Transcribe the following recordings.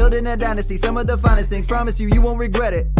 Building a dynasty, some of the finest things. Promise you, you won't regret it.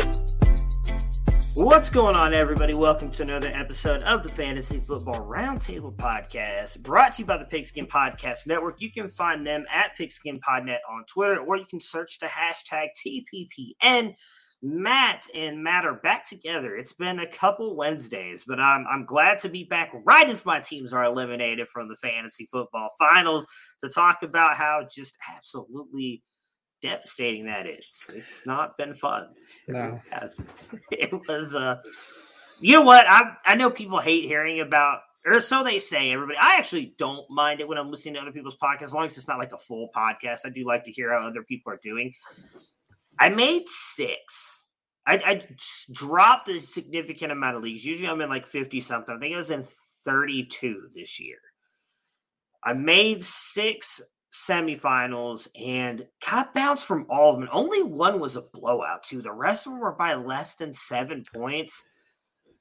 What's going on, everybody? Welcome to another episode of the Fantasy Football Roundtable Podcast, brought to you by the Pigskin Podcast Network. You can find them at PigskinPodNet on Twitter, or you can search the hashtag TPPN. Matt and Matt are back together. It's been a couple Wednesdays, but I'm I'm glad to be back right as my teams are eliminated from the fantasy football finals to talk about how just absolutely devastating that is. It's not been fun. No. It was uh you know what? I I know people hate hearing about or so they say everybody. I actually don't mind it when I'm listening to other people's podcasts, as long as it's not like a full podcast. I do like to hear how other people are doing. I made six. I, I dropped a significant amount of leagues. Usually I'm in like 50 something. I think I was in 32 this year. I made six semifinals and got bounced from all of them. Only one was a blowout, too. The rest of them were by less than seven points.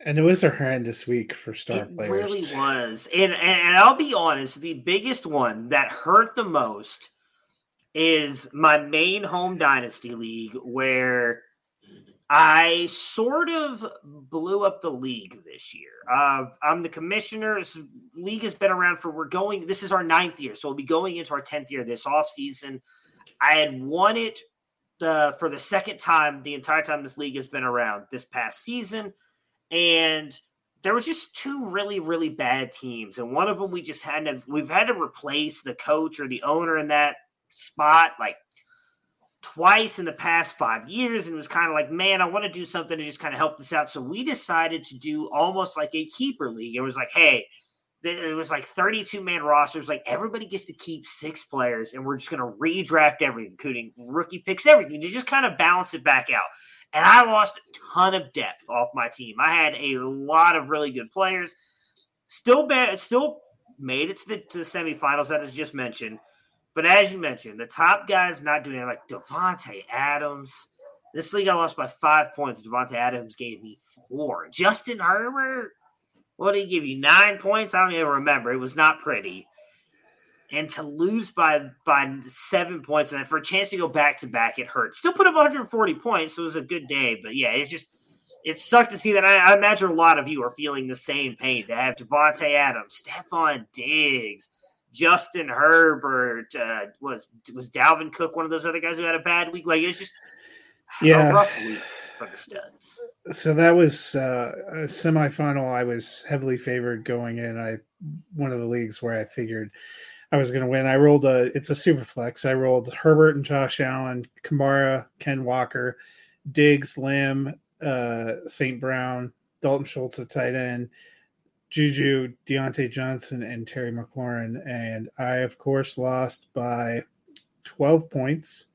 And it was a horrendous week for star it players. really was. And, and and I'll be honest, the biggest one that hurt the most is my main home dynasty league where I sort of blew up the league this year. Uh, I'm the commissioner. This league has been around for we're going. This is our ninth year, so we'll be going into our tenth year this off season. I had won it uh, for the second time the entire time this league has been around this past season, and there was just two really really bad teams, and one of them we just had to we've had to replace the coach or the owner in that spot like twice in the past five years and was kind of like man i want to do something to just kind of help this out. So we decided to do almost like a keeper league. It was like hey it was like 32 man rosters like everybody gets to keep six players and we're just going to redraft everything including rookie picks everything to just kind of balance it back out. And i lost a ton of depth off my team. I had a lot of really good players. Still bad still made it to the, to the semifinals that is just mentioned but as you mentioned, the top guys not doing it, like Davante Adams. This league I lost by five points. Davante Adams gave me four. Justin Herbert, what did he give you? Nine points? I don't even remember. It was not pretty. And to lose by by seven points, and for a chance to go back to back, it hurt. Still put up 140 points, so it was a good day. But yeah, it's just it sucked to see that. I, I imagine a lot of you are feeling the same pain to have Davante Adams, Stefon Diggs, Justin Herbert uh, was was Dalvin Cook one of those other guys who had a bad week? Like it's just Yeah. a rough week. for the studs. So that was uh, a semifinal. I was heavily favored going in. I one of the leagues where I figured I was going to win. I rolled a. It's a super flex. I rolled Herbert and Josh Allen, Kamara, Ken Walker, Diggs, Lamb, uh, St. Brown, Dalton Schultz at tight end, Juju, Diontae Johnson, and Terry McLaurin. And I, of course, lost by 12 points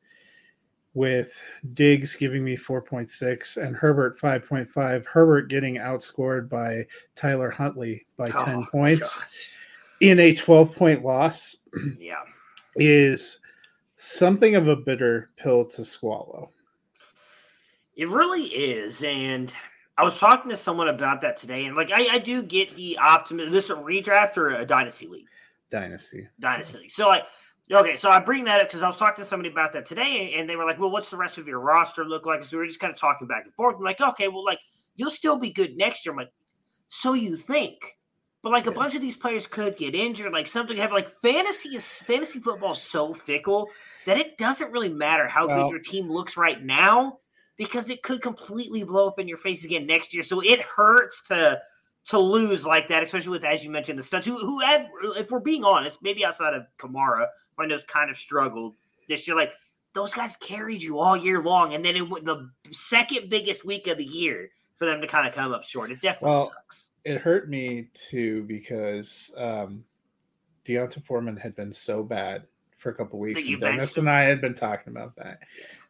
with Diggs giving me 4.6 and Herbert 5.5. Herbert getting outscored by Tyler Huntley by 10 Oh, points gosh. in a 12 point loss Yeah. is something of a bitter pill to swallow. It really is. And I was talking to someone about that today. And like, I, I do get the optimism. This is a redraft or a dynasty league? Dynasty. Dynasty league. So, like, okay. So I bring that up because I was talking to somebody about that today. And they were like, well, what's the rest of your roster look like? So we were just kind of talking back and forth. I'm like, okay, well, like, you'll still be good next year. I'm like, so you think. But like a bunch of these players could get injured, like something have like fantasy is fantasy football is so fickle that it doesn't really matter how Well- good your team looks right now because it could completely blow up in your face again next year. So it hurts to to lose like that, especially with as you mentioned the studs who who have if we're being honest, maybe outside of Kamara, who I know kind of struggled this year, like those guys carried you all year long, and then it the second biggest week of the year for them to kind of come up short. It definitely Well, sucks. It hurt me too because um, D'Onta Foreman had been so bad for a couple weeks. And Dennis and I had been talking about that.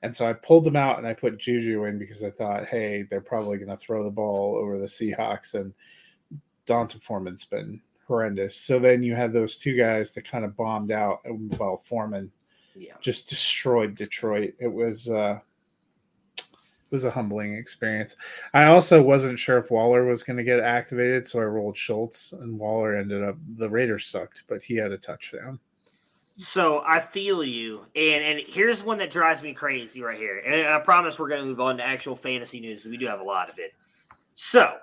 And so I pulled them out and I put Juju in because I thought, hey, they're probably going to throw the ball over the Seahawks. And D'Onta Foreman's been horrendous. So then you had those two guys that kind of bombed out. Well, Foreman Yeah. just destroyed Detroit. It was uh it was a humbling experience. I also wasn't sure if Waller was going to get activated, so I rolled Schultz, and Waller ended up. The Raiders sucked, but he had a touchdown. So I feel you, and and here's one that drives me crazy right here. And I promise we're going to move on to actual fantasy news. We do have a lot of it. So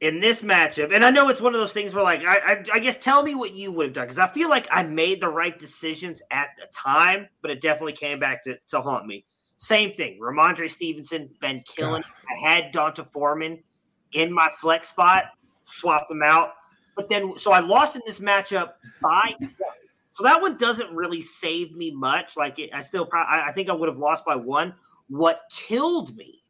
in this matchup, and I know it's one of those things where, like, I I, I guess tell me what you would have done because I feel like I made the right decisions at the time, but it definitely came back to, to haunt me. Same thing. Rhamondre Stevenson been killing. I had D'Onta Foreman in my flex spot, swapped him out, but then so I lost in this matchup by so that one doesn't really save me much. Like it, I still, pro- I I think I would have lost by one. What killed me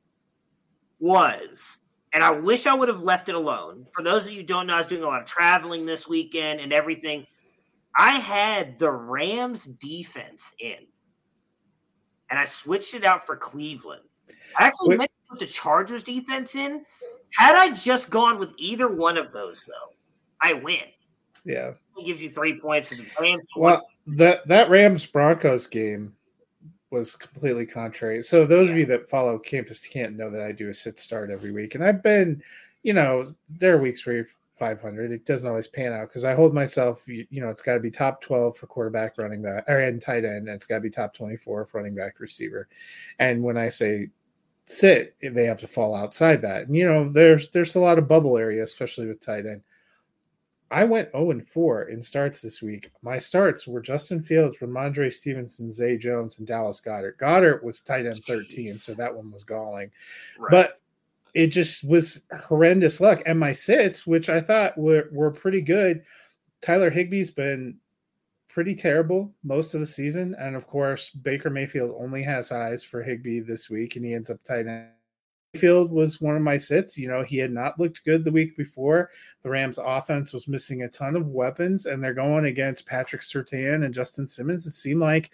was, and I wish I would have left it alone. For those of you who don't know, I was doing a lot of traveling this weekend and everything. I had the Rams defense in, and I switched it out for Cleveland. I actually Wait. meant to put the Chargers defense in. Had I just gone with either one of those, though, I win. Yeah. Gives you three points. And the Rams Well, that that Rams Broncos game was completely contrary. So those of you that follow Campus Can't know that I do a sit start every week, and I've been, you know, there are weeks where you're 500. It doesn't always pan out because I hold myself, you, you know, it's got to be top 12 for quarterback, running back, or and tight end, and it's got to be top 24 for running back, receiver. And when I say sit, they have to fall outside that. And you know, there's there's a lot of bubble area, especially with tight end. I went 0 and 4 in starts this week. My starts were Justin Fields, Rhamondre Stevenson, Zay Jones, and Dallas Goedert. Goedert was tight end 13, Jeez. so that one was galling. Right. But it just was horrendous luck. And my sits, which I thought were, were pretty good, Tyler Higbee's been pretty terrible most of the season. And of course, Baker Mayfield only has eyes for Higbee this week, and he ends up tight end. Mayfield was one of my sits. You know, he had not looked good the week before. The Rams offense was missing a ton of weapons, and they're going against Patrick Surtain and Justin Simmons. It seemed like,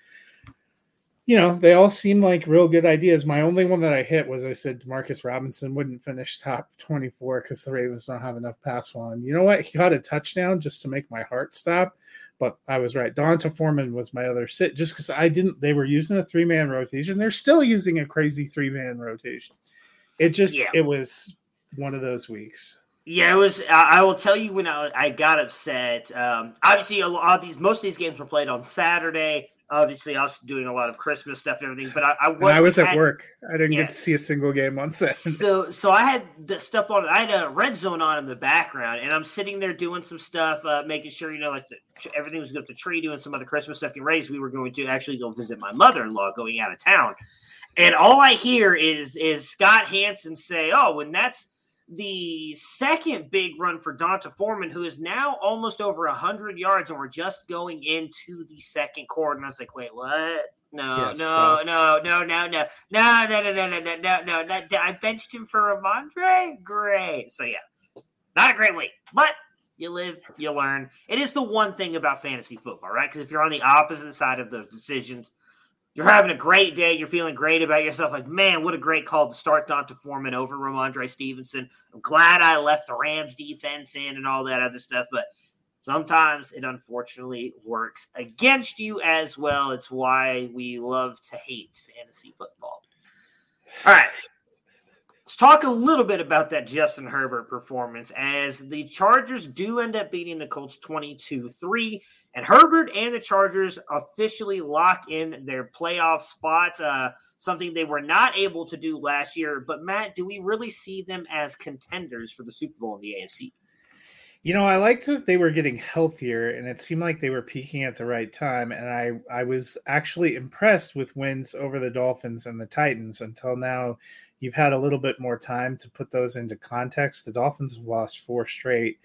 you know, they all seemed like real good ideas. My only one that I hit was I said Marcus Robinson wouldn't finish top 24 because the Ravens don't have enough pass volume. You know what? He got a touchdown just to make my heart stop. But I was right. D'Onta Foreman was my other sit just because I didn't, they were using a three man rotation. They're still using a crazy three man rotation. It just, Yeah. it was one of those weeks. Yeah, it was. I, I will tell you when I, I got upset. Um, obviously, a lot of these, most of these games were played on Saturday. Obviously, I was doing a lot of Christmas stuff and everything. But I, I was. I was at had- work. I didn't Yeah. get to see a single game on set. So, so I had the stuff on. I had a red zone on in the background, and I'm sitting there doing some stuff, uh, making sure you know, like the, everything was good the tree, doing some other Christmas stuff. Getting 'cause we were going to actually go visit my mother-in-law, going out of town. And all I hear is is Scott Hanson say, "Oh, when that's the second big run for D'Onta Foreman, who is now almost over hundred yards, and we're just going into the second quarter." And I was like, "Wait, what? No, Yes, no, well- no, no, no, no, no, no, no, no, no, no, no, no, no. I benched him for Rhamondre. Great. So yeah, not a great week, but you live, you learn. It is the one thing about fantasy football, right? Because if you're on the opposite side of those decisions, you're having a great day. You're feeling great about yourself. Like, man, what a great call to start D'Onta Foreman over Rhamondre Stevenson. I'm glad I left the Rams defense in and all that other stuff. But sometimes it unfortunately works against you as well. It's why we love to hate fantasy football. All right. Let's talk a little bit about that Justin Herbert performance as the Chargers do end up beating the Colts 22 3. And Herbert and the Chargers officially lock in their playoff spot, uh, something they were not able to do last year. But, Matt, do we really see them as contenders for the Super Bowl in the AFC? You know, I liked that they were getting healthier, and it seemed like they were peaking at the right time. And I, I was actually impressed with wins over the Dolphins and the Titans. Until now, you've had a little bit more time to put those into context. The Dolphins have lost four straight,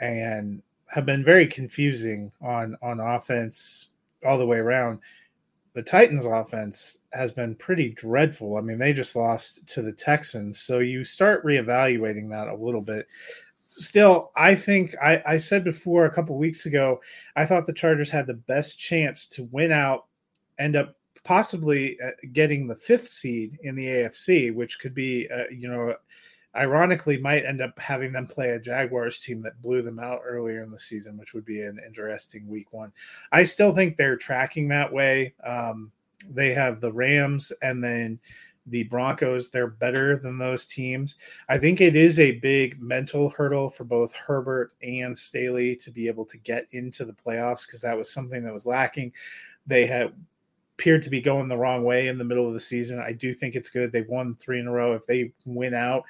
and have been very confusing on on offense all the way around. The Titans offense has been pretty dreadful. I mean, they just lost to the Texans, so you start reevaluating that a little bit still, I think I, I said before a couple weeks ago, I thought the Chargers had the best chance to win out, end up possibly uh, getting the fifth seed in the AFC, which could be, uh, you know, ironically might end up having them play a Jaguars team that blew them out earlier in the season, which would be an interesting week one. I still think they're tracking that way. Um, they have the Rams and then the Broncos. They're better than those teams. I think it is a big mental hurdle for both Herbert and Staley to be able to get into the playoffs because that was something that was lacking. They had appeared to be going the wrong way in the middle of the season. I do think it's good. They've won three in a row. If they win out,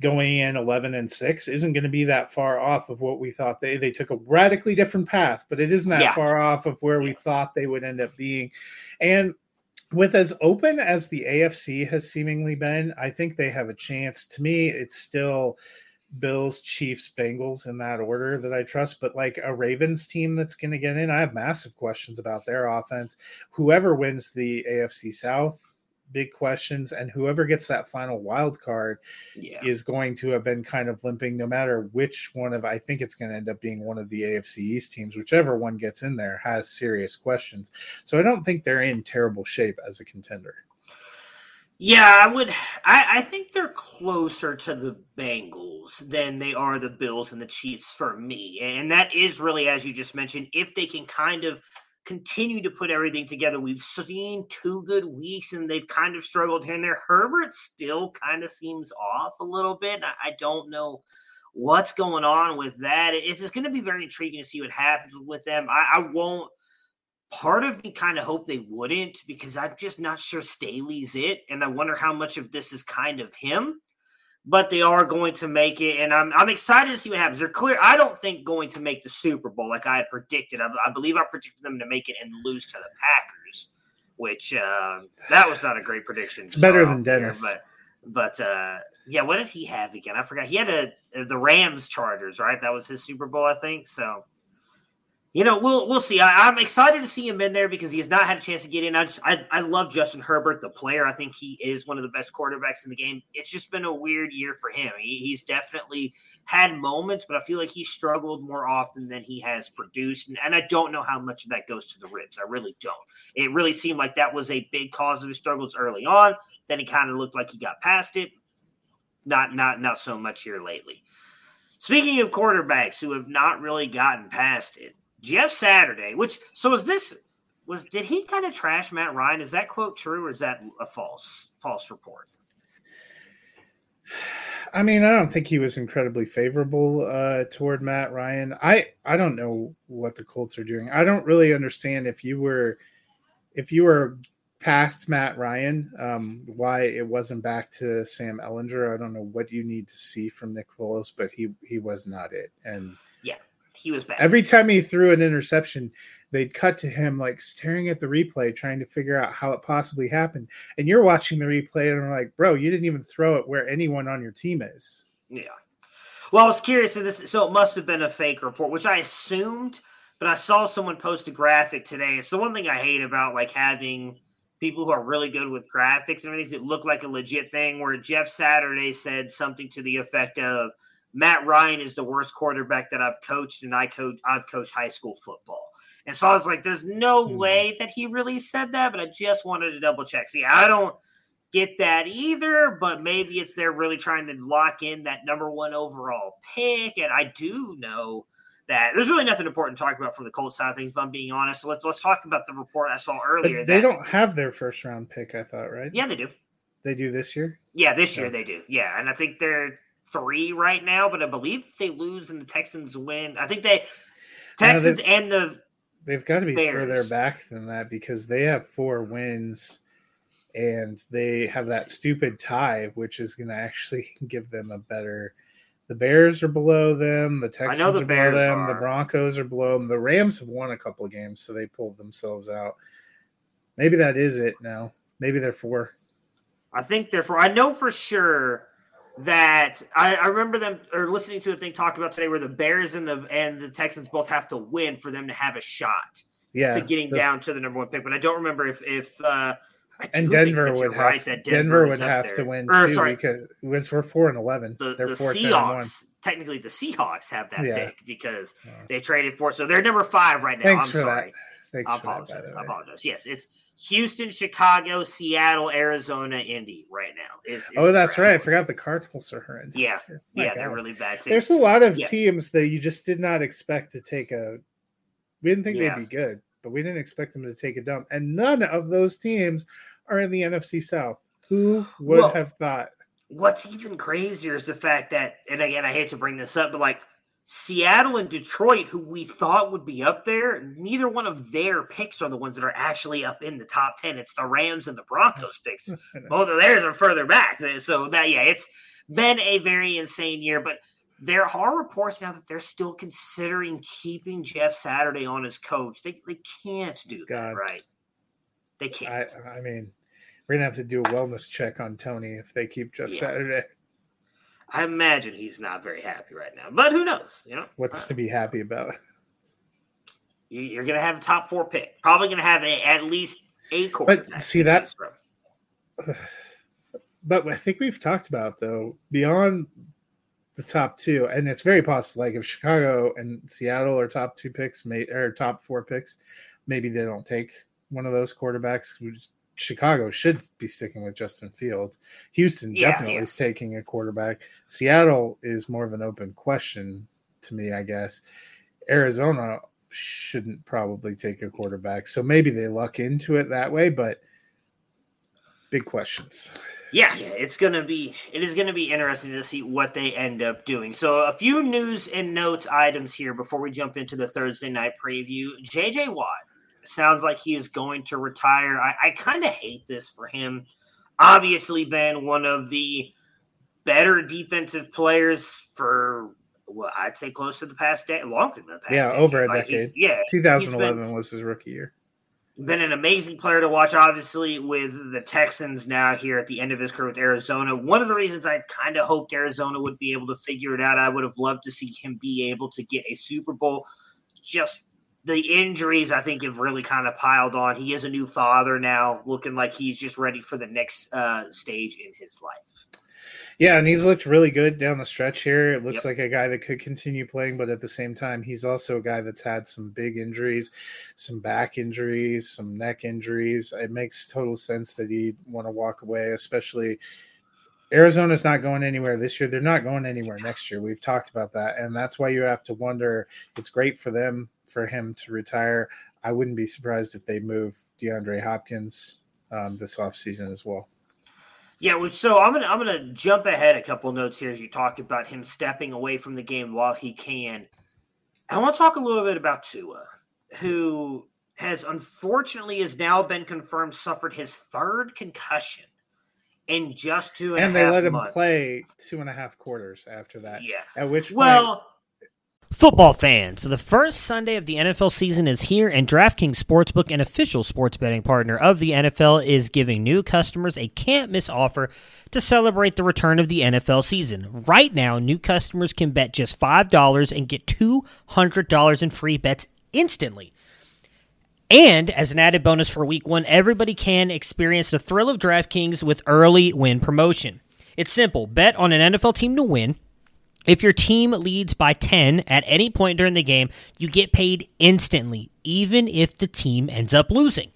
going in 11 and 6 isn't going to be that far off of what we thought they they took a radically different path but it isn't that Yeah. far off of where we thought they would end up being and with as open as the AFC has seemingly been, I think they have a chance. To me, it's still Bills, Chiefs, Bengals in that order that I trust. But like a Ravens team that's going to get in, I have massive questions about their offense. Whoever wins the AFC South, big questions. And whoever gets that final wild card Yeah. is going to have been kind of limping no matter which one of I think it's going to end up being one of the AFC East teams whichever one gets in there has serious questions so I don't think they're in terrible shape as a contender Yeah, I would. I, I think they're closer to the Bengals than they are the Bills and the Chiefs for me. And that is really, as you just mentioned, if they can kind of continue to put everything together. We've seen two good weeks and they've kind of struggled here and there. Herbert still kind of seems off a little bit. I, I don't know what's going on with that. It's just going to be very intriguing to see what happens with them. I, I won't part of me kind of hope they wouldn't because I'm just not sure Staley's it, and I wonder how much of this is kind of him. But they are going to make it, and I'm I'm excited to see what happens. They're clear. I don't think going to make the Super Bowl like I had predicted. I, I believe I predicted them to make it and lose to the Packers, which uh, that was not a great prediction. It's better than Dennis. here, but but uh, yeah, what did he have again? I forgot. He had a the Rams Chargers, right? That was his Super Bowl, I think. So you know, we'll we'll see. I, I'm excited to see him in there because he has not had a chance to get in. I just I, I love Justin Herbert, the player. I think he is one of the best quarterbacks in the game. It's just been a weird year for him. He, he's definitely had moments, but I feel like he struggled more often than he has produced. And, and I don't know how much of that goes to the ribs. I really don't. It really seemed like that was a big cause of his struggles early on. Then he kind of looked like he got past it. Not not not so much here lately. Speaking of quarterbacks who have not really gotten past it, Jeff Saturday, which so is this was did he kind of trash Matt Ryan? Is that quote true or is that a false false report? I mean, I don't think he was incredibly favorable uh, toward Matt Ryan. I I don't know what the Colts are doing. I don't really understand if you were if you were past Matt Ryan, um, why it wasn't back to Sam Ehlinger. I don't know what you need to see from Nick Foles, but he he was not it. And He was bad. Every time he threw an interception, they'd cut to him like staring at the replay, trying to figure out how it possibly happened. And you're watching the replay and I'm like, bro, you didn't even throw it where anyone on your team is. Yeah. Well, I was curious. So, this, so it must have been a fake report, which I assumed, but I saw someone post a graphic today. It's the one thing I hate about like having people who are really good with graphics and everything. It looked like a legit thing where Jeff Saturday said something to the effect of Matt Ryan is the worst quarterback that I've coached, and I coach I've coached high school football. And so I was like, there's no Mhm. way that he really said that, but I just wanted to double check. See, I don't get that either, but maybe it's they're really trying to lock in that number one overall pick. And I do know that there's really nothing important to talk about from the Colts side of things, if I'm being honest. So let's let's talk about the report I saw earlier. But they that- don't have their first round pick, I thought, right? Yeah, they do. They do this year. Yeah, this year Yeah. they do. Yeah, and I think they're three right now, but I believe if they lose and the Texans win, I think they Texans and the They've got to be further back than that because they have four wins and they have that stupid tie, which is going to actually give them a better. The Bears are below them. The Texans know the are Bears below them. The. Broncos are below them. The Rams have won a couple of games, so they pulled themselves out. Maybe that is it now. Maybe they're four. I think therefore I know for sure that I, I remember them or listening to a thing talk about today where the Bears and the and the Texans both have to win for them to have a shot Yeah, to getting the- down to the number one pick. But I don't remember if if uh And Denver would have right that Denver, is would have to win Or, too sorry, because because we're four and eleven. the, They're the four ten and one. Seahawks. Technically, the Seahawks have that Yeah. pick because Yeah. they traded for. So they're number five right now. Thanks I'm for sorry. that. Thanks I for that, apologize. I apologize. Yes, it's Houston, Chicago, Seattle, Arizona, Indy right now. Is, is Oh, that's right. I forgot the Cardinals are horrendous. Yeah. Yeah, they're really bad too. There's a lot of Yeah. teams that you just did not expect to take a. We didn't think Yeah. they'd be good, but we didn't expect them to take a dump. And none of those teams are in the NFC South. Who would Well, have thought? What's even crazier is the fact that, and again, I hate to bring this up, but like Seattle and Detroit, who we thought would be up there, neither one of their picks are the ones that are actually up in the top 10. It's the Rams and the Broncos picks. Both of theirs are further back. So that, yeah, it's been a very insane year, but there are reports now that they're still considering keeping Jeff Saturday on as coach. They, they can't do that, God. right? They can't. I, I mean, we're gonna have to do a wellness check on Tony if they keep Jeff Yeah. Saturday. I imagine he's not very happy right now, but who knows? You know, What's to be happy about? You- You're going to have a top four pick. Probably going to have a, at least a quarterback. see that-. But I think we've talked about though beyond the top two, and it's very possible. Like if Chicago and Seattle are top two picks, may, or top four picks, maybe they don't take one of those quarterbacks. Chicago should be sticking with Justin Fields. Houston Yeah, definitely yeah. is taking a quarterback. Seattle is more of an open question to me, I guess. Arizona shouldn't probably take a quarterback, so maybe they luck into it that way. But big questions. Yeah, yeah, it's gonna be it is gonna be interesting to see what they end up doing. So a few news and notes items here before we jump into the Thursday night preview. JJ Watt sounds like he is going to retire. I, I kind of hate this for him. Obviously, been one of the better defensive players for well, I'd say close to the past decade, longer than the past. Yeah, decade. over a Like, decade. Yeah, he's been- 2011 was his rookie year. been an amazing player to watch, obviously, with the Texans now here at the end of his career with Arizona. One of the reasons I kind of hoped Arizona would be able to figure it out, I would have loved to see him be able to get a Super Bowl. Just the injuries, I think, have really kind of piled on. He is a new father now, looking like he's just ready for the next uh, stage in his life. Yeah, and he's looked really good down the stretch here. It looks Yep. like a guy that could continue playing, but at the same time, he's also a guy that's had some big injuries, some back injuries, some neck injuries. It makes total sense that he'd want to walk away, especially Arizona's not going anywhere this year. They're not going anywhere next year. We've talked about that. And that's why you have to wonder it's great for them, for him to retire. I wouldn't be surprised if they move DeAndre Hopkins um, this offseason as well. Yeah, so I'm gonna I'm gonna jump ahead a couple notes here as you talk about him stepping away from the game while he can. I want to talk a little bit about Tua, who has unfortunately has now been confirmed suffered his third concussion in just two and, and they let him months. play two and a half quarters after that. Yeah. At which point, Well, Football fans, the first Sunday of the NFL season is here, and DraftKings Sportsbook, an official sports betting partner of the NFL, is giving new customers a can't miss offer to celebrate the return of the NFL season. Right now, new customers can bet just $5 and get $200 in free bets instantly. And as an added bonus for week one, everybody can experience the thrill of DraftKings with early win promotion. It's simple bet on an NFL team to win if your team leads by 10 at any point during the game, you get paid instantly, even if the team ends up losing.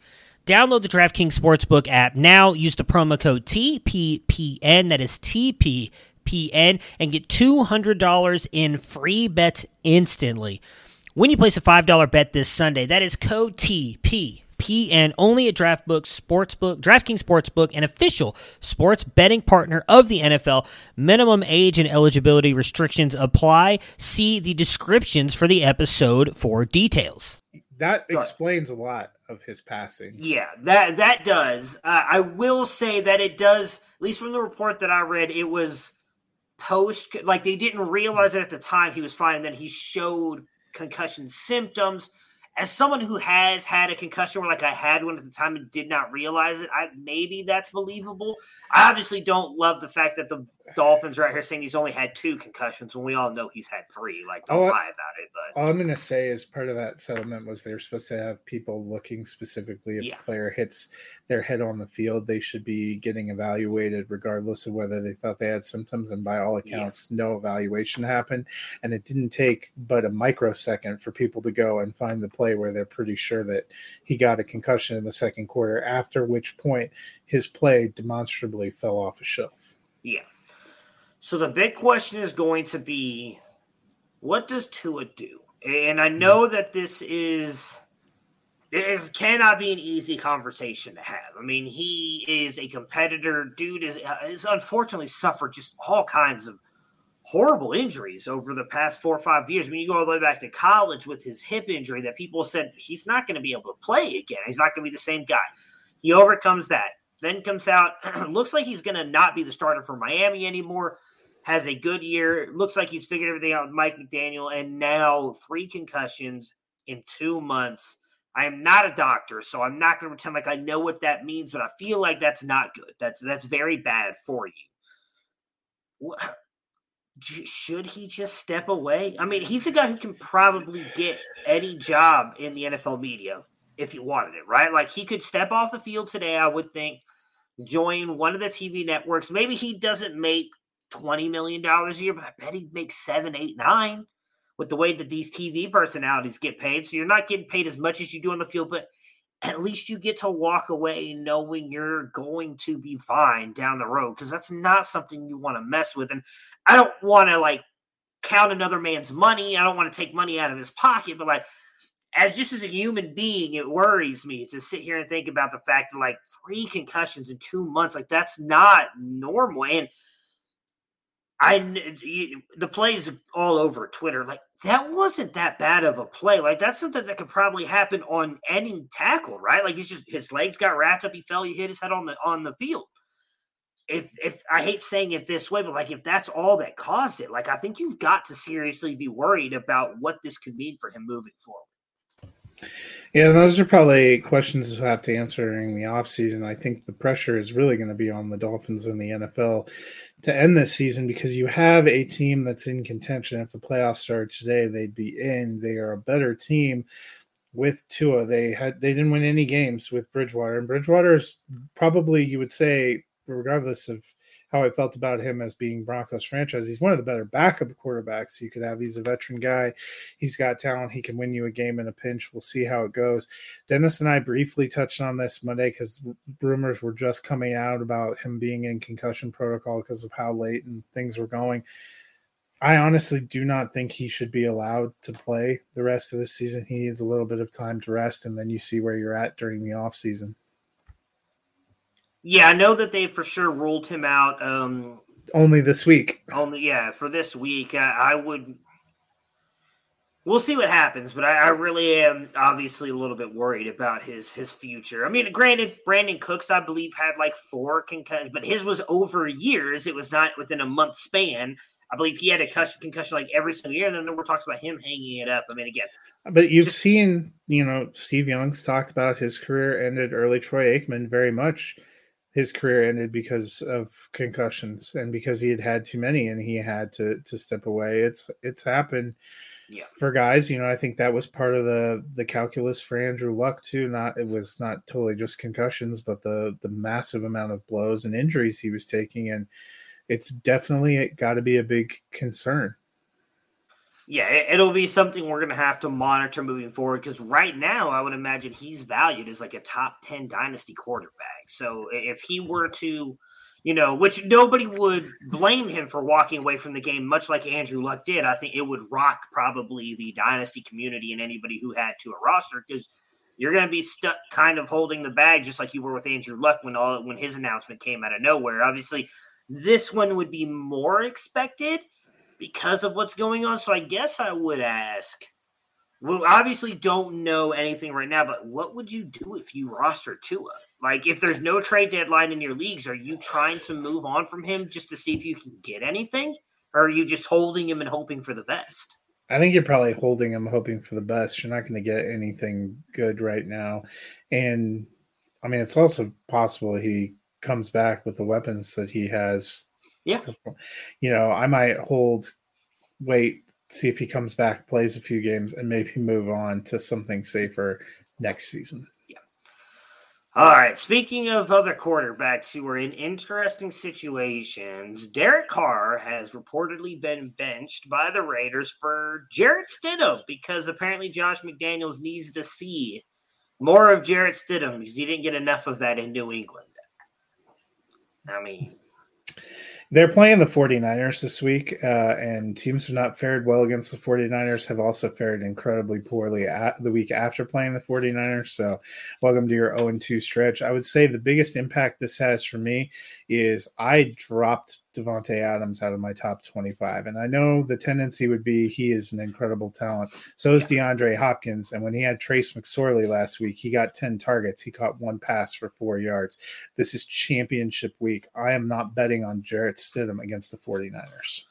Download the DraftKings Sportsbook app now. Use the promo code TPPN, that is TPPN, and get $200 in free bets instantly. When you place a $5 bet this Sunday, that is code TP. PN only at DraftBook Sportsbook, DraftKings Sportsbook, an official sports betting partner of the NFL. Minimum age and eligibility restrictions apply. See the descriptions for the episode for details. That explains a lot of his passing. Yeah, that that does. Uh, I will say that it does. At least from the report that I read, it was post. Like they didn't realize it at the time he was fine, and then he showed concussion symptoms as someone who has had a concussion, or like I had one at the time and did not realize it, I maybe that's believable. I obviously don't love the fact that the Dolphins right here saying he's only had two concussions when we all know he's had three. Like, don't All lie about it. But All I'm going to say is part of that settlement was they were supposed to have people looking specifically if Yeah. a player hits their head on the field, they should be getting evaluated regardless of whether they thought they had symptoms. And by all Yeah. accounts, no evaluation happened. And it didn't take but a microsecond for people to go and find the play where they're pretty sure that he got a concussion in the second quarter, after which point his play demonstrably fell off a shelf. yeah. So the big question is going to be, what does Tua do? And I know mm-hmm. that this is this cannot be an easy conversation to have. I mean, he is a competitor. Dude is has unfortunately suffered just all kinds of horrible injuries over the past four or five years. When you go all the way back to college with his hip injury, that people said he's not going to be able to play again. He's not going to be the same guy. He overcomes that. Then comes out, looks like he's going to not be the starter for Miami anymore. Has a good year. Looks like he's figured everything out with Mike McDaniel, and now three concussions in two months. I am not a doctor, so I'm not going to pretend like I know what that means, but I feel like that's not good. That's that's very bad for you. Wha- do- Should he just step away? I mean, he's a guy who can probably get any job in the NFL media if he wanted it, right? Like he could step off the field today, I would think, join one of the TV networks. Maybe he doesn't make $20 million a year, but I bet he makes seven, eight, nine with the way that these TV personalities get paid. So you're not getting paid as much as you do on the field, but at least you get to walk away knowing you're going to be fine down the road because that's not something you want to mess with. And I don't want to like count another man's money. I don't want to take money out of his pocket, but like as just as a human being, it worries me to sit here and think about the fact that like three concussions in two months, like that's not normal. And I the plays all over Twitter. Like that wasn't that bad of a play. Like that's something that could probably happen on any tackle, right? Like he's just his legs got wrapped up. He fell. He hit his head on the on the field. If if I hate saying it this way, but like if that's all that caused it, like I think you've got to seriously be worried about what this could mean for him moving forward. Yeah, those are probably questions we'll have to answer during the offseason. I think the pressure is really going to be on the Dolphins and the NFL to end this season because you have a team that's in contention. If the playoffs started today, they'd be in. They are a better team with Tua. They had they didn't win any games with Bridgewater, and Bridgewater's probably you would say, regardless of how I felt about him as being Broncos franchise. He's one of the better backup quarterbacks you could have. He's a veteran guy. He's got talent. He can win you a game in a pinch. We'll see how it goes. Dennis and I briefly touched on this Monday because rumors were just coming out about him being in concussion protocol because of how late and things were going. I honestly do not think he should be allowed to play the rest of the season. He needs a little bit of time to rest, and then you see where you're at during the offseason. Yeah, I know that they for sure ruled him out. Um, Only this week. only yeah for this week. I, I would. We'll see what happens, but I, I really am obviously a little bit worried about his his future. I mean, granted, Brandin Cooks, I believe, had like four concussions, but his was over years. It was not within a month span. I believe he had a concussion, concussion like every single year. And then there were talks about him hanging it up. I mean, again, but you've just, seen, you know, Steve Young's talked about his career ended early. Troy Aikman very much his career ended because of concussions and because he had had too many and he had to to step away. It's it's happened yeah. for guys. You know, I think that was part of the the calculus for Andrew Luck too. Not it was not totally just concussions, but the the massive amount of blows and injuries he was taking, and it's definitely got to be a big concern. Yeah, it, will be something we're going to have to monitor moving forward because right now, I would imagine he's valued as like a top 10 dynasty quarterback. So if he were to, you know, which nobody would blame him for walking away from the game, much like Andrew Luck did, I think it would rock probably the dynasty community and anybody who had to a roster because you're going to be stuck kind of holding the bag just like you were with Andrew Luck when all when his announcement came out of nowhere. Obviously, this one would be more expected because of what's going on. So I guess I would ask. We obviously don't know anything right now, but what would you do if you roster Tua? Like, if there's no trade deadline in your leagues, are you trying to move on from him just to see if you can get anything? Or are you just holding him and hoping for the best? I think you're probably holding him, hoping for the best. You're not going to get anything good right now. And I mean, it's also possible he comes back with the weapons that he has yeah. You know, I might hold, wait, see if he comes back, plays a few games, and maybe move on to something safer next season. Yeah. All right. Speaking of other quarterbacks who are in interesting situations, Derek Carr has reportedly been benched by the Raiders for Jarrett Stidham because apparently Josh McDaniels needs to see more of Jarrett Stidham because he didn't get enough of that in New England. I mean, they're playing the 49ers this week, uh, and teams have not fared well against the 49ers, have also fared incredibly poorly the week after playing the 49ers. So, welcome to your 0 2 stretch. I would say the biggest impact this has for me is I dropped Davante Adams out of my top 25. And I know the tendency would be he is an incredible talent. So is DeAndre Hopkins. And when he had Trace McSorley last week, he got 10 targets. He caught one pass for four yards. This is championship week. I am not betting on Jarrett Stidham against the 49ers.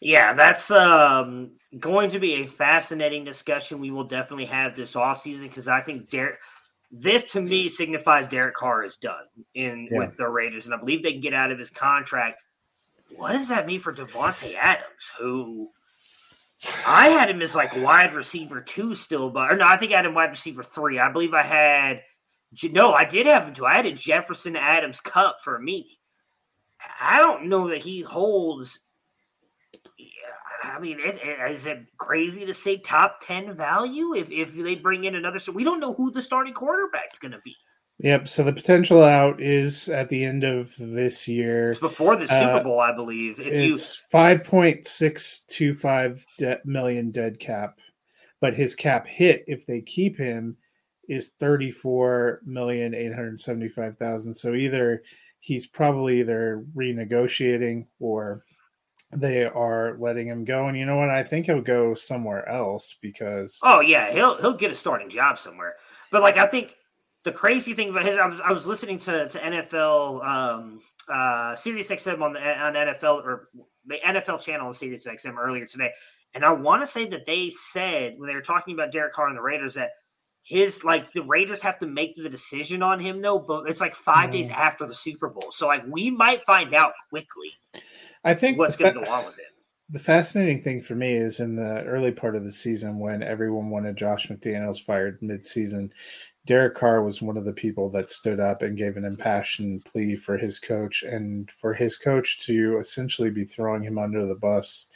Yeah, that's um, going to be a fascinating discussion we will definitely have this offseason because I think Derek – this to me signifies Derek Carr is done in yeah. with the Raiders, and I believe they can get out of his contract. What does that mean for Davante Adams, who I had him as like wide receiver two still, but or no, I think I had him wide receiver three. I believe I had no, I did have him two. I had a Jefferson Adams Cup for me. I don't know that he holds I mean, it, it, is it crazy to say top ten value if if they bring in another? So we don't know who the starting quarterback's going to be. Yep. So the potential out is at the end of this year. It's before the Super uh, Bowl, I believe. If it's five point six two five million dead cap, but his cap hit if they keep him is thirty four million eight hundred seventy five thousand. So either he's probably either renegotiating or they are letting him go. And you know what? I think he'll go somewhere else because oh yeah, he'll he'll get a starting job somewhere. But like I think the crazy thing about his, I was I was listening to to NFL um, uh, Sirius XM on the on NFL or the NFL channel on Sirius XM earlier today, and I want to say that they said when they were talking about Derek Carr and the Raiders that his like the Raiders have to make the decision on him though, but it's like five mm. days after the Super Bowl, so like we might find out quickly. I think what's going to go on with it. The fascinating thing for me is in the early part of the season when everyone wanted Josh McDaniels fired mid-season, Derek Carr was one of the people that stood up and gave an impassioned plea for his coach, and for his coach to essentially be throwing him under the bus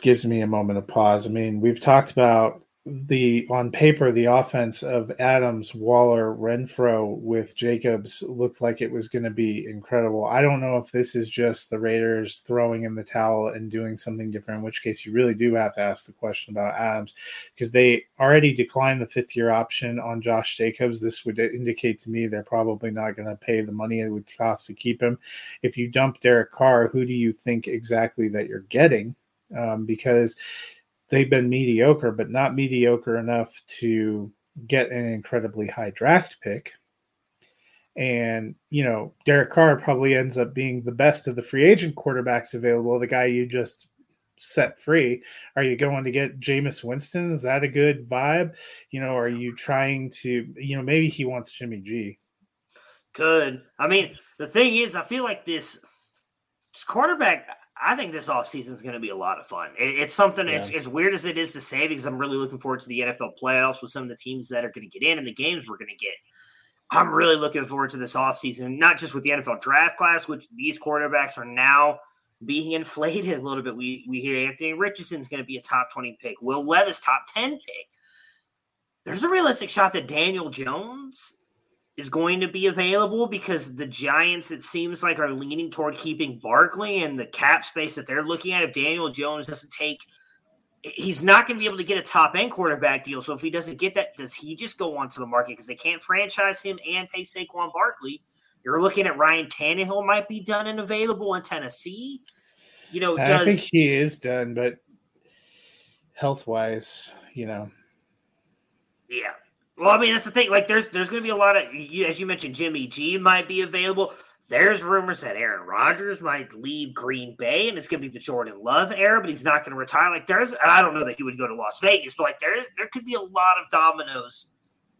gives me a moment of pause. I mean, we've talked about the on paper the offense of Adams, Waller, Renfrow with Jacobs looked like it was going to be incredible. I don't know if this is just the Raiders throwing in the towel and doing something different, in which case you really do have to ask the question about Adams because they already declined the fifth year option on Josh Jacobs. This would indicate to me they're probably not going to pay the money it would cost to keep him. If you dump Derek Carr, who do you think exactly that you're getting? Um, because they've been mediocre, but not mediocre enough to get an incredibly high draft pick. And, you know, Derek Carr probably ends up being the best of the free agent quarterbacks available, the guy you just set free. Are you going to get Jameis Winston? Is that a good vibe? You know, are you trying to, you know, maybe he wants Jimmy G. Could. I mean, the thing is, I feel like this quarterback, I think this offseason is going to be a lot of fun. It, it's something yeah. as weird as it is to say because I'm really looking forward to the NFL playoffs with some of the teams that are going to get in and the games we're going to get. I'm really looking forward to this offseason, not just with the NFL draft class, which these quarterbacks are now being inflated a little bit. We we hear Anthony Richardson's going to be a top 20 pick, Will Levis top 10 pick. There's a realistic shot that Daniel Jones is going to be available because the Giants, it seems like, are leaning toward keeping Barkley and the cap space that they're looking at. If Daniel Jones doesn't take, he's not going to be able to get a top end quarterback deal. So if he doesn't get that, does he just go onto the market because they can't franchise him and pay Saquon Barkley? You're looking at Ryan Tannehill might be done and available in Tennessee. You know, does, I think he is done, but health wise, you know. Yeah, well, I mean, that's the thing. Like, there's there's going to be a lot of, as you mentioned, Jimmy G might be available. There's rumors that Aaron Rodgers might leave Green Bay, and it's going to be the Jordan Love era, but he's not going to retire. Like, there's, I don't know that he would go to Las Vegas, but like, there there could be a lot of dominoes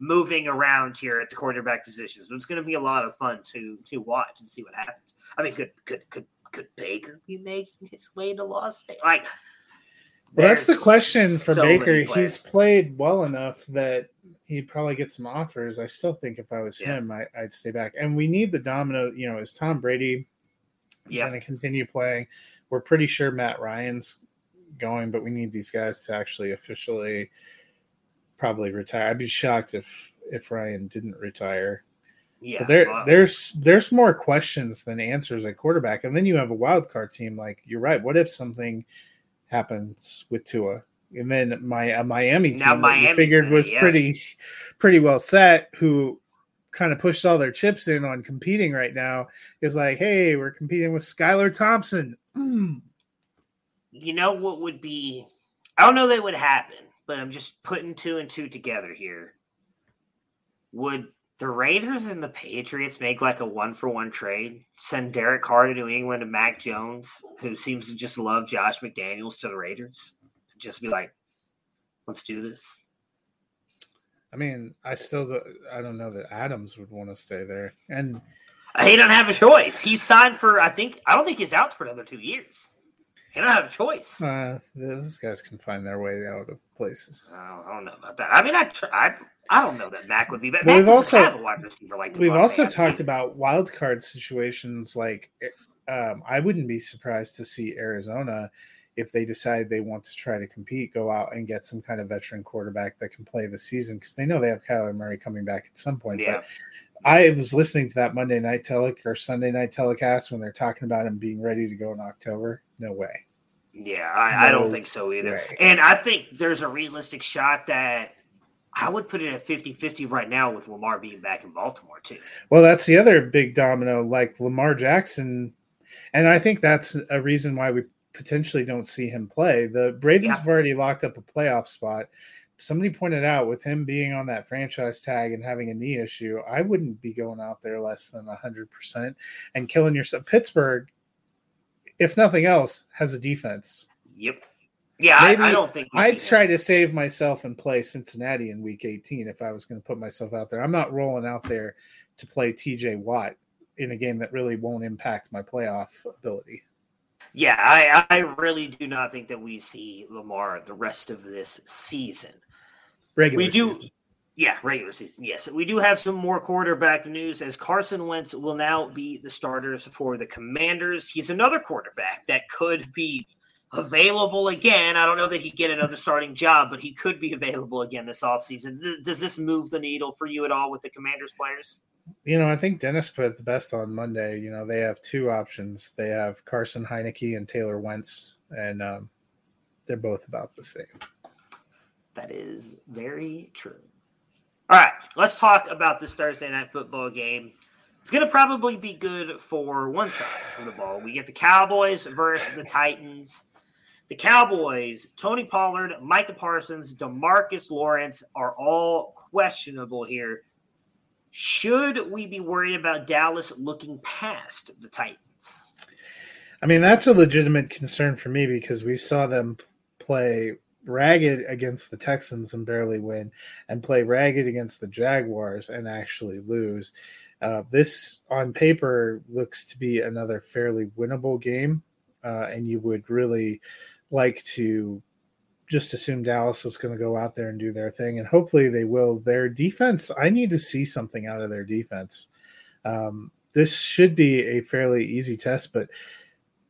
moving around here at the quarterback position. So it's going to be a lot of fun to to watch and see what happens. I mean, could could could could Baker be making his way to Las Vegas? Like, well, that's the question for so Baker. He's played well enough that he'd probably get some offers. I still think if I was yeah. him, I, would stay back. And we need the domino. You know, is Tom Brady yeah. going to continue playing? We're pretty sure Matt Ryan's going, but we need these guys to actually officially probably retire. I'd be shocked if if Ryan didn't retire. Yeah, but there there's there's more questions than answers at quarterback, and then you have a wild card team. Like you're right. What if something happens with Tua? and then my a Miami team now that we figured was yeah. pretty pretty well set, who kind of pushed all their chips in on competing right now, is like, hey, we're competing with Skylar Thompson. Mm. You know what would be? I don't know that would happen, but I'm just putting two and two together here. Would the Raiders and the Patriots make like a one for one trade? Send Derek Carr to New England and Mac Jones, who seems to just love Josh McDaniels, to the Raiders? just be like, let's do this? I mean, I still do, I don't know that Adams would want to stay there, and he don't have a choice. He's signed for I think I don't think he's out for another two years. He don't have a choice. Uh, those guys can find their way out of places. I don't, I don't know about that. I mean, I, I I don't know that Mac would be, but we've also have a wide receiver like we've also talked about wild card situations. Like, um, I wouldn't be surprised to see Arizona if they decide they want to try to compete, go out and get some kind of veteran quarterback that can play the season because they know they have Kyler Murray coming back at some point. Yeah. But I was listening to that Monday night tele or Sunday night telecast when they're talking about him being ready to go in October. No way. Yeah, I, no I don't think so either. Way. And I think there's a realistic shot that I would put it at 50 50 right now with Lamar being back in Baltimore, too. Well, that's the other big domino. Like Lamar Jackson and I think that's a reason why we potentially don't see him play. The Ravens yeah. have already locked up a playoff spot. Somebody pointed out with him being on that franchise tag and having a knee issue, I wouldn't be going out there less than 100% and killing yourself. Pittsburgh, if nothing else, has a defense. Yep. Yeah, I, I don't think I'd try to save myself and play Cincinnati in week 18 if I was going to put myself out there. I'm not rolling out there to play TJ Watt in a game that really won't impact my playoff ability. Yeah, I, I really do not think that we see Lamar the rest of this season. Regular we do, season. Yeah, regular season. Yes, we do have some more quarterback news as Carson Wentz will now be the starters for the Commanders. He's another quarterback that could be available again. I don't know that he'd get another starting job, but he could be available again this offseason. Does this move the needle for you at all with the Commanders players? you know, I think Dennis put it the best on Monday. You know, they have two options. They have Carson Heinicke and Taylor Wentz, and um, they're both about the same. That is very true. All right, let's talk about this Thursday night football game. It's going to probably be good for one side of the ball. We get the Cowboys versus the Titans. The Cowboys, Tony Pollard, Micah Parsons, Demarcus Lawrence are all questionable here Should we be worried about Dallas looking past the Titans? I mean, that's a legitimate concern for me because we saw them play ragged against the Texans and barely win, and play ragged against the Jaguars and actually lose. Uh, this on paper looks to be another fairly winnable game, uh, and you would really like to just assume Dallas is going to go out there and do their thing, and hopefully they will. Their defense, I need to see something out of their defense. Um, this should be a fairly easy test, but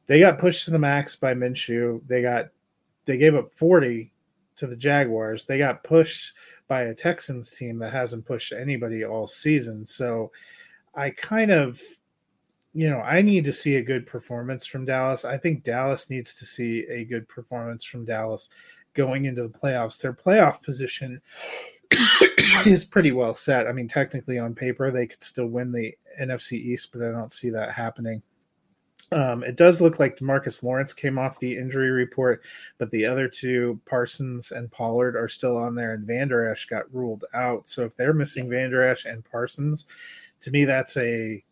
they got pushed to the max by Minshew. They got they gave up 40 to the Jaguars. They got pushed by a Texans team that hasn't pushed anybody all season. So I kind of you know, I need to see a good performance from Dallas. I think Dallas needs to see a good performance from Dallas going into the playoffs. Their playoff position is pretty well set. I mean, technically on paper, they could still win the NFC East, but I don't see that happening. Um, it does look like Demarcus Lawrence came off the injury report, but the other two, Parsons and Pollard, are still on there, and Vander Esch got ruled out. So if they're missing Vander Esch and Parsons, to me, that's a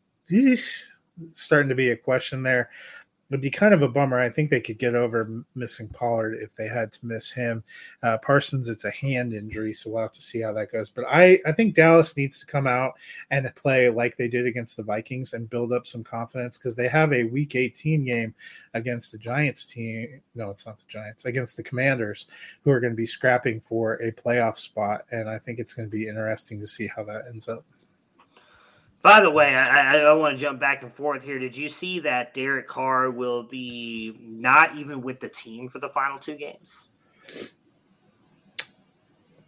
starting to be a question there would be kind of a bummer. I think they could get over missing Pollard if they had to miss him. Uh, Parsons, it's a hand injury, so we'll have to see how that goes. But I, I think Dallas needs to come out and play like they did against the Vikings and build up some confidence because they have a Week 18 game against the Giants team. No, it's not the Giants against the Commanders, who are going to be scrapping for a playoff spot, and I think it's going to be interesting to see how that ends up. By the way, I, I, want to jump back and forth here. Did you see that Derek Carr will be not even with the team for the final two games?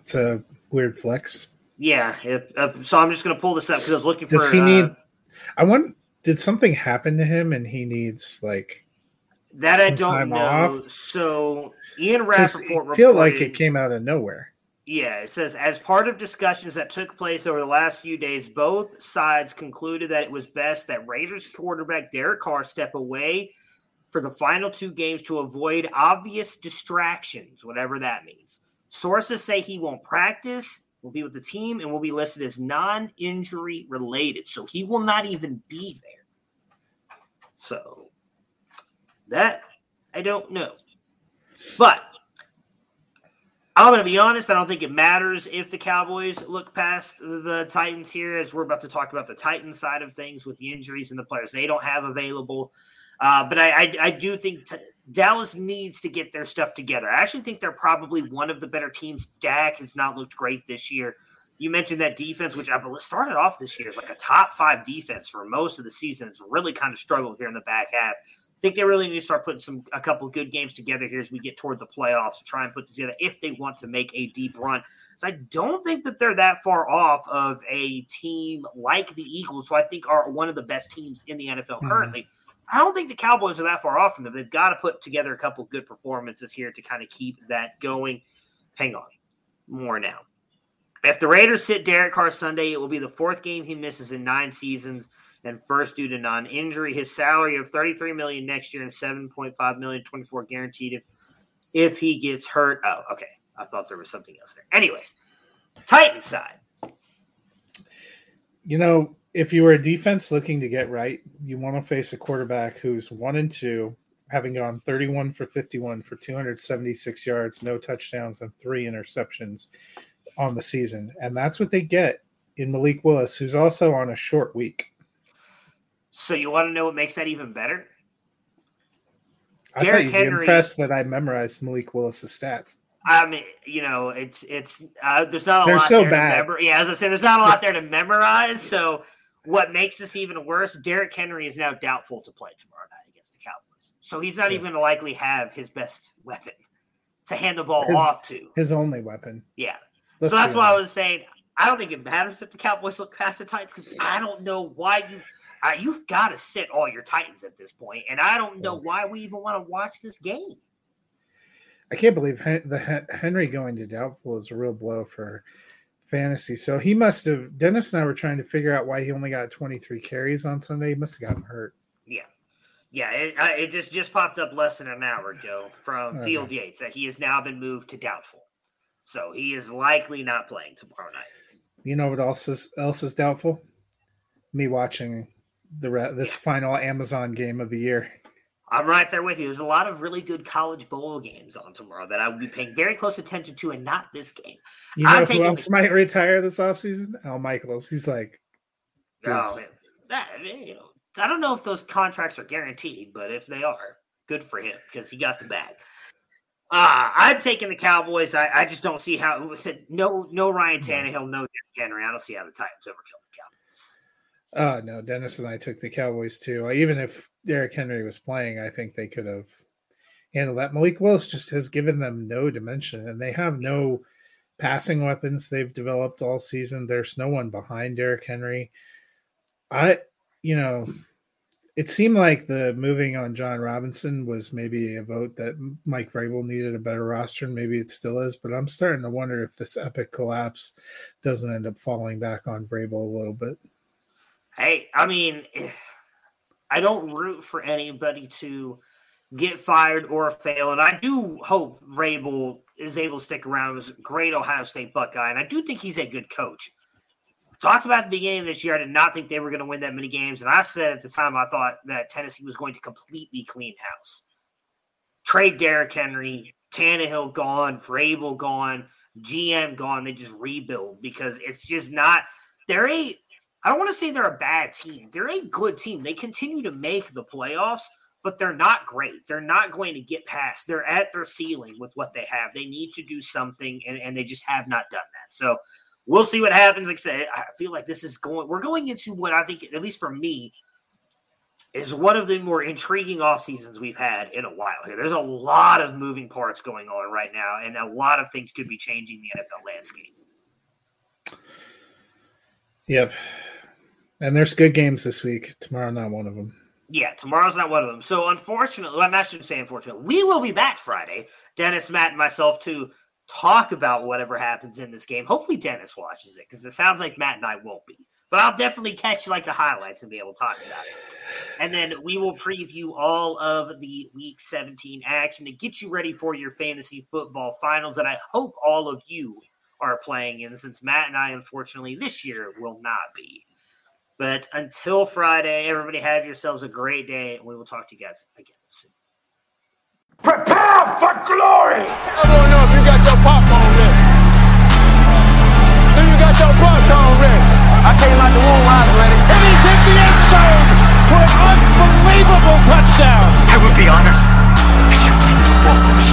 It's a weird flex. Yeah. uh, so I'm just going to pull this up because I was looking Does for. Does he need? Uh, I want. Did something happen to him and he needs like that? I don't know. Off? So Ian Rapoport feel like it came out of nowhere. Yeah, it says as part of discussions that took place over the last few days, both sides concluded that it was best that Raiders quarterback Derek Carr step away for the final two games to avoid obvious distractions, whatever that means. Sources say he won't practice, will be with the team, and will be listed as non injury related. So he will not even be there. So that I don't know. But I'm going to be honest. I don't think it matters if the Cowboys look past the Titans here, as we're about to talk about the Titans side of things with the injuries and the players they don't have available. Uh, but I, I, I, do think t- Dallas needs to get their stuff together. I actually think they're probably one of the better teams. Dak has not looked great this year. You mentioned that defense, which I believe started off this year as like a top five defense for most of the season. It's really kind of struggled here in the back half think they really need to start putting some a couple good games together here as we get toward the playoffs to try and put together if they want to make a deep run. So I don't think that they're that far off of a team like the Eagles, who I think are one of the best teams in the NFL mm-hmm. currently. I don't think the Cowboys are that far off from them. They've got to put together a couple good performances here to kind of keep that going. Hang on, more now. If the Raiders sit Derek Carr Sunday, it will be the fourth game he misses in nine seasons and first due to non-injury. His salary of 33 million next year and 7.5 million 24 guaranteed if if he gets hurt. Oh, okay. I thought there was something else there. Anyways, Titan side. You know, if you were a defense looking to get right, you want to face a quarterback who's one and two, having gone 31 for 51 for 276 yards, no touchdowns, and three interceptions on the season. And that's what they get in Malik Willis, who's also on a short week. So you want to know what makes that even better? I Derrick thought you'd Henry, be impressed that I memorized Malik Willis's stats. I mean, you know, it's it's uh, there's not a They're lot so there bad. to. Yeah, as I said, there's not a lot there to memorize. So what makes this even worse? Derrick Henry is now doubtful to play tomorrow night against the Cowboys. So he's not yeah. even going to likely have his best weapon to hand the ball his, off to. His only weapon. Yeah. Let's so that's why I was saying I don't think it matters if the Cowboys look past the Titans because I don't know why you uh, you've got to sit all your Titans at this point, and I don't know why we even want to watch this game. I can't believe the Henry going to doubtful is a real blow for fantasy. So he must have. Dennis and I were trying to figure out why he only got 23 carries on Sunday. He must have gotten hurt. Yeah, yeah. It, it just just popped up less than an hour ago from okay. Field Yates that he has now been moved to doubtful. So he is likely not playing tomorrow night. You know what else is else is doubtful? Me watching the re- this final Amazon game of the year. I'm right there with you. There's a lot of really good college bowl games on tomorrow that I will be paying very close attention to, and not this game. You know who else might retire this offseason? Al Michaels. He's like, oh. That, you know, I don't know if those contracts are guaranteed, but if they are, good for him because he got the bag. Uh, I'm taking the Cowboys. I, I just don't see how it said no no Ryan Tannehill, no Derrick Henry. I don't see how the Titans overkill the Cowboys. Uh no, Dennis and I took the Cowboys too. Even if Derrick Henry was playing, I think they could have handled that. Malik Willis just has given them no dimension, and they have no passing weapons they've developed all season. There's no one behind Derrick Henry. I, you know, it seemed like the moving on Jon Robinson was maybe a vote that Mike Vrabel needed a better roster, and maybe it still is. But I'm starting to wonder if this epic collapse doesn't end up falling back on Vrabel a little bit. Hey, I mean, I don't root for anybody to get fired or fail, and I do hope Vrabel is able to stick around as a great Ohio State Buckeye, and I do think he's a good coach talked about the beginning of this year. I did not think they were going to win that many games. And I said at the time, I thought that Tennessee was going to completely clean house. Trade Derrick Henry, Tannehill gone, Vrabel gone, GM gone. They just rebuild because it's just not, they're a, I don't want to say they're a bad team. They're a good team. They continue to make the playoffs, but they're not great. They're not going to get past. They're at their ceiling with what they have. They need to do something, and, and they just have not done that. So we'll see what happens. Like I said, I feel like this is going. We're going into what I think, at least for me, is one of the more intriguing off seasons we've had in a while. Here, there's a lot of moving parts going on right now, and a lot of things could be changing the NFL landscape. Yep, and there's good games this week. Tomorrow, not one of them. Yeah, tomorrow's not one of them. So, unfortunately, well, not sure say unfortunately. We will be back Friday, Dennis, Matt, and myself to talk about whatever happens in this game. Hopefully, Dennis watches it because it sounds like Matt and I won't be. But I'll definitely catch like the highlights and be able to talk about it. And then we will preview all of the Week 17 action to get you ready for your fantasy football finals And I hope all of you are playing in, since Matt and I, unfortunately, this year will not be. But until Friday, everybody have yourselves a great day, and we will talk to you guys again soon. Prepare for glory! I don't know if you got your popcorn ready. If you got your popcorn ready. I came out the womb, I was ready. And he's hit the end zone for an unbelievable touchdown. I would be honored if you played